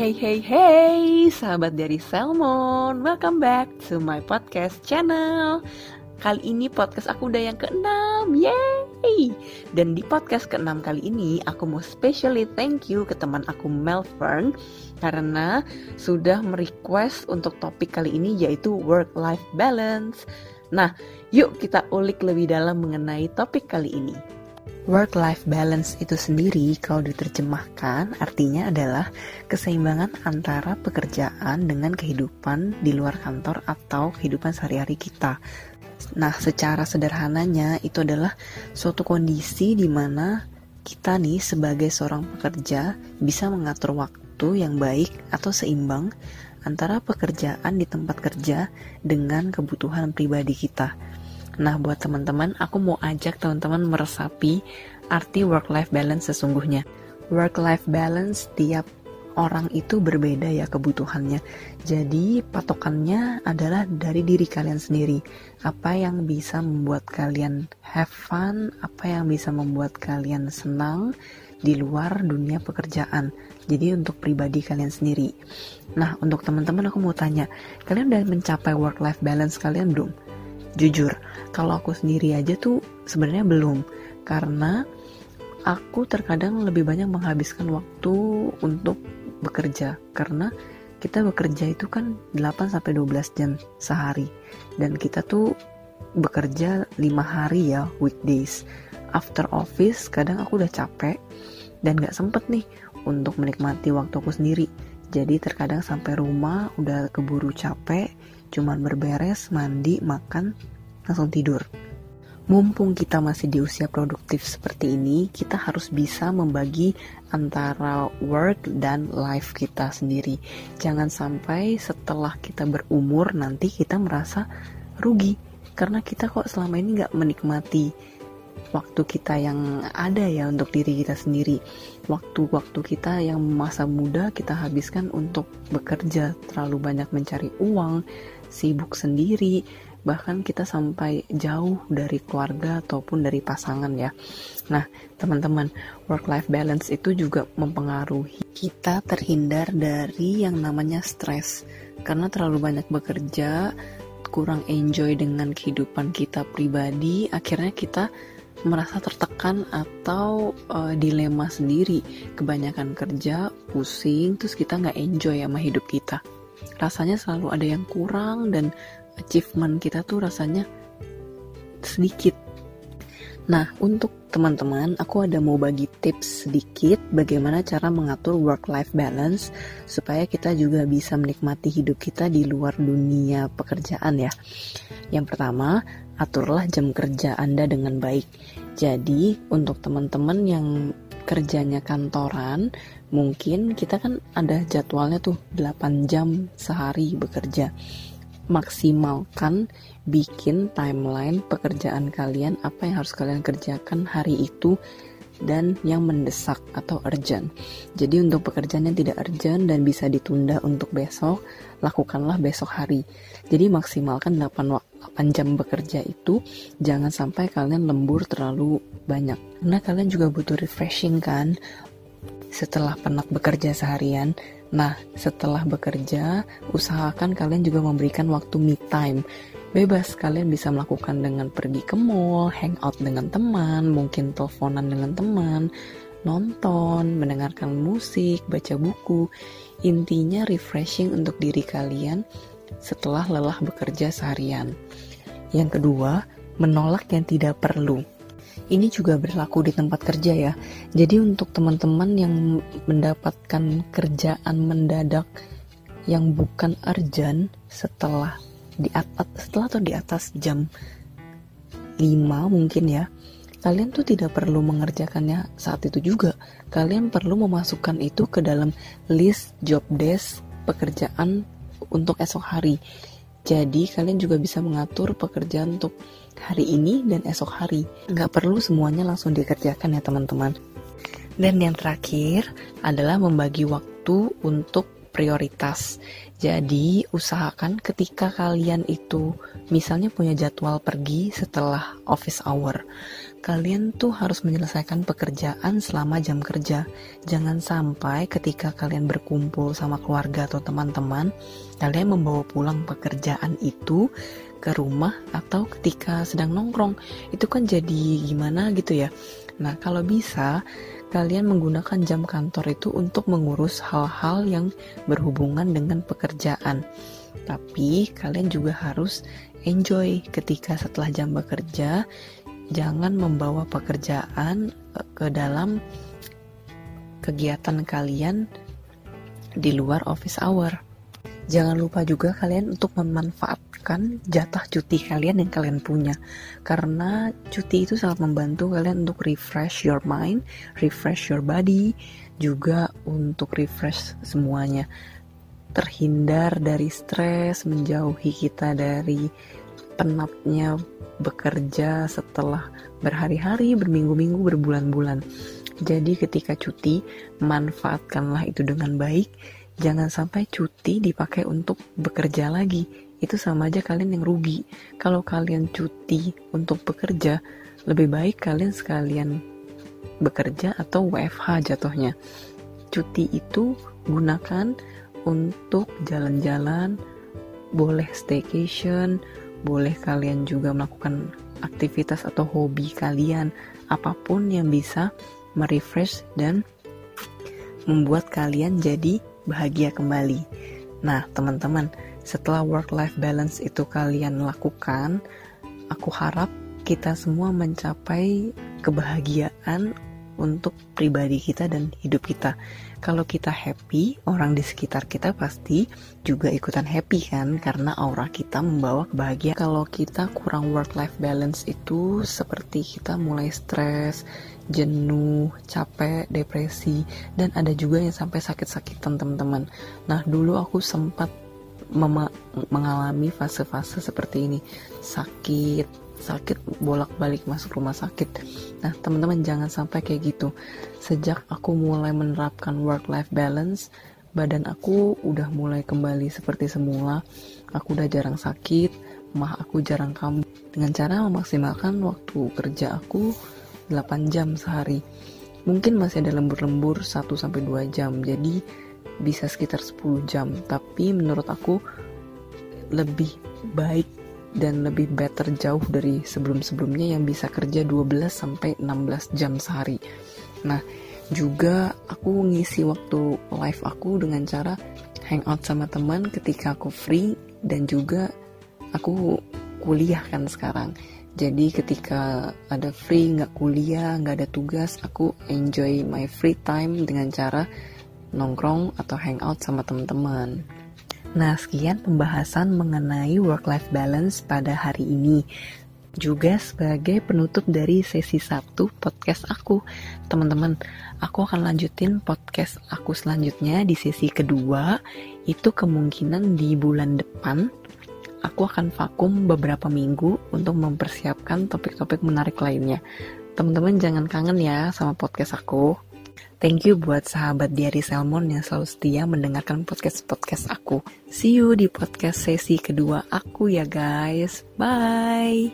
Hey hey hey, sahabat dari Salmon, welcome back to my podcast channel. Kali ini podcast aku udah yang keenam, yay! Dan di podcast keenam kali ini, aku mau specially thank you ke teman aku Melfern karena sudah merequest untuk topik kali ini yaitu work-life balance. Nah, yuk kita ulik lebih dalam mengenai topik kali ini. Work-life balance itu sendiri kalau diterjemahkan artinya adalah keseimbangan antara pekerjaan dengan kehidupan di luar kantor atau kehidupan sehari-hari kita. Nah, secara sederhananya itu adalah suatu kondisi di mana kita nih sebagai seorang pekerja bisa mengatur waktu yang baik atau seimbang antara pekerjaan di tempat kerja dengan kebutuhan pribadi kita. Nah, buat teman-teman, aku mau ajak teman-teman meresapi arti work-life balance sesungguhnya. Work-life balance tiap orang itu berbeda ya kebutuhannya. Jadi, patokannya adalah dari diri kalian sendiri. Apa yang bisa membuat kalian have fun, apa yang bisa membuat kalian senang di luar dunia pekerjaan. Jadi untuk pribadi kalian sendiri. Nah, untuk teman-teman aku mau tanya, kalian udah mencapai work life balance kalian belum? Jujur, kalau aku sendiri aja tuh sebenarnya belum karena aku terkadang lebih banyak menghabiskan waktu untuk bekerja karena kita bekerja itu kan 8 sampai 12 jam sehari dan kita tuh bekerja 5 hari ya weekdays. After office kadang aku udah capek dan gak sempet nih untuk menikmati waktu aku sendiri. Jadi terkadang sampai rumah udah keburu capek, cuman berberes, mandi, makan, langsung tidur. Mumpung kita masih di usia produktif seperti ini, kita harus bisa membagi antara work dan life kita sendiri. Jangan sampai setelah kita berumur nanti kita merasa rugi karena kita kok selama ini nggak menikmati waktu kita yang ada ya untuk diri kita sendiri. Waktu-waktu kita yang masa muda kita habiskan untuk bekerja, terlalu banyak mencari uang, sibuk sendiri, bahkan kita sampai jauh dari keluarga ataupun dari pasangan ya. Nah, teman-teman, work life balance itu juga mempengaruhi kita terhindar dari yang namanya stres. Karena terlalu banyak bekerja, kurang enjoy dengan kehidupan kita pribadi, akhirnya kita merasa tertekan atau uh, dilema sendiri kebanyakan kerja pusing terus kita nggak enjoy sama hidup kita rasanya selalu ada yang kurang dan achievement kita tuh rasanya sedikit nah untuk teman-teman aku ada mau bagi tips sedikit bagaimana cara mengatur work life balance supaya kita juga bisa menikmati hidup kita di luar dunia pekerjaan ya yang pertama aturlah jam kerja Anda dengan baik. Jadi, untuk teman-teman yang kerjanya kantoran, mungkin kita kan ada jadwalnya tuh 8 jam sehari bekerja. Maksimalkan bikin timeline pekerjaan kalian, apa yang harus kalian kerjakan hari itu dan yang mendesak atau urgent. Jadi untuk pekerjaan yang tidak urgent dan bisa ditunda untuk besok, lakukanlah besok hari. Jadi maksimalkan 8, 8 jam bekerja itu, jangan sampai kalian lembur terlalu banyak. Karena kalian juga butuh refreshing kan, setelah penat bekerja seharian. Nah, setelah bekerja, usahakan kalian juga memberikan waktu me time bebas kalian bisa melakukan dengan pergi ke mall, hangout dengan teman, mungkin teleponan dengan teman, nonton, mendengarkan musik, baca buku. Intinya refreshing untuk diri kalian setelah lelah bekerja seharian. Yang kedua, menolak yang tidak perlu. Ini juga berlaku di tempat kerja ya. Jadi untuk teman-teman yang mendapatkan kerjaan mendadak yang bukan urgent setelah di atas setelah atau di atas jam 5 mungkin ya kalian tuh tidak perlu mengerjakannya saat itu juga kalian perlu memasukkan itu ke dalam list job desk pekerjaan untuk esok hari. Jadi kalian juga bisa mengatur pekerjaan untuk hari ini dan esok hari. Nggak perlu semuanya langsung dikerjakan ya teman-teman. Dan yang terakhir adalah membagi waktu untuk prioritas. Jadi, usahakan ketika kalian itu misalnya punya jadwal pergi setelah office hour, kalian tuh harus menyelesaikan pekerjaan selama jam kerja. Jangan sampai ketika kalian berkumpul sama keluarga atau teman-teman, kalian membawa pulang pekerjaan itu ke rumah atau ketika sedang nongkrong. Itu kan jadi gimana gitu ya. Nah, kalau bisa kalian menggunakan jam kantor itu untuk mengurus hal-hal yang berhubungan dengan pekerjaan. Tapi kalian juga harus enjoy ketika setelah jam bekerja, jangan membawa pekerjaan eh, ke dalam kegiatan kalian di luar office hour. Jangan lupa juga kalian untuk memanfaatkan jatah cuti kalian yang kalian punya. Karena cuti itu sangat membantu kalian untuk refresh your mind, refresh your body, juga untuk refresh semuanya. Terhindar dari stres, menjauhi kita dari penatnya bekerja setelah berhari-hari, berminggu-minggu, berbulan-bulan. Jadi ketika cuti, manfaatkanlah itu dengan baik jangan sampai cuti dipakai untuk bekerja lagi. Itu sama aja kalian yang rugi. Kalau kalian cuti untuk bekerja, lebih baik kalian sekalian bekerja atau WFH jatuhnya. Cuti itu gunakan untuk jalan-jalan, boleh staycation, boleh kalian juga melakukan aktivitas atau hobi kalian, apa pun yang bisa merefresh dan membuat kalian jadi bahagia kembali. Nah, teman-teman, setelah work-life balance itu kalian lakukan, aku harap kita semua mencapai kebahagiaan untuk pribadi kita dan hidup kita. Kalau kita happy, orang di sekitar kita pasti juga ikutan happy kan karena aura kita membawa kebahagiaan. Kalau kita kurang work life balance itu seperti kita mulai stres, jenuh, capek, depresi dan ada juga yang sampai sakit-sakitan teman-teman. Nah, dulu aku sempat mengalami fase-fase seperti ini. Sakit, sakit bolak-balik masuk rumah sakit. Nah, teman-teman jangan sampai kayak gitu. Sejak aku mulai menerapkan work-life balance, badan aku udah mulai kembali seperti semula. Aku udah jarang sakit, mah aku jarang kambuh. Dengan cara memaksimalkan waktu kerja aku 8 jam sehari. Mungkin masih ada lembur-lembur 1 sampai 2 jam. Jadi bisa sekitar 10 jam. Tapi menurut aku lebih baik dan lebih better jauh dari sebelum-sebelumnya yang bisa kerja 12 sampai 16 jam sehari. Nah, juga aku ngisi waktu live aku dengan cara hangout sama teman ketika aku free dan juga aku kuliah kan sekarang. Jadi ketika ada free, nggak kuliah, nggak ada tugas, aku enjoy my free time dengan cara nongkrong atau hangout sama teman-teman. Nah, sekian pembahasan mengenai work-life balance pada hari ini. Juga sebagai penutup dari sesi satu podcast aku. Teman-teman, aku akan lanjutin podcast aku selanjutnya di sesi kedua. Itu kemungkinan di bulan depan. Aku akan vakum beberapa minggu untuk mempersiapkan topik-topik menarik lainnya. Teman-teman jangan kangen ya sama podcast aku. Thank you buat sahabat Diary Salmon yang selalu setia mendengarkan podcast-podcast aku. See you di podcast sesi kedua aku ya guys. Bye.